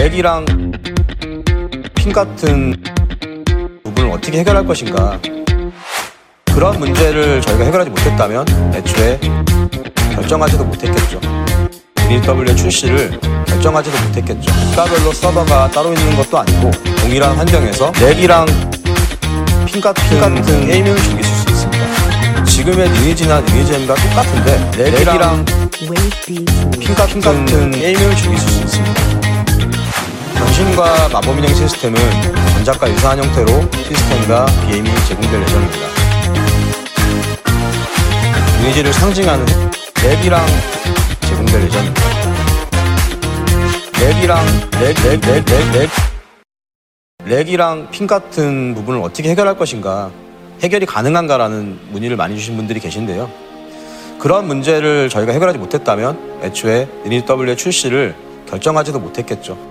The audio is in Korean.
렉이랑 핀 같은 부분을 어떻게 해결할 것인가 그런 문제를 저희가 해결하지 못했다면 애초에 결정하지도 못했겠죠. DW 출시를 결정하지도 못했겠죠. 국가별로 서버가 따로 있는 것도 아니고 동일한 환경에서 렉이랑 핀 같은, 같은 게임을 즐기실 수 있습니다. 지금의 리니지나 리니지엠과 똑같은데 렉이랑 핀 같은 게임을 즐기실 수 있습니다. 변신과 마법 인형 시스템은 전작과 유사한 형태로 시스템과 BM이 제공될 예정입니다. 리니지를 상징하는 랩이랑 제공될 예정입니다. 랩이랑 랩, 랩, 랩, 랩, 랩 렉이랑 핀 같은 부분을 어떻게 해결할 것인가 해결이 가능한가라는 문의를 많이 주신 분들이 계신데요. 그런 문제를 저희가 해결하지 못했다면 애초에 리니지 W의 출시를 결정하지도 못했겠죠.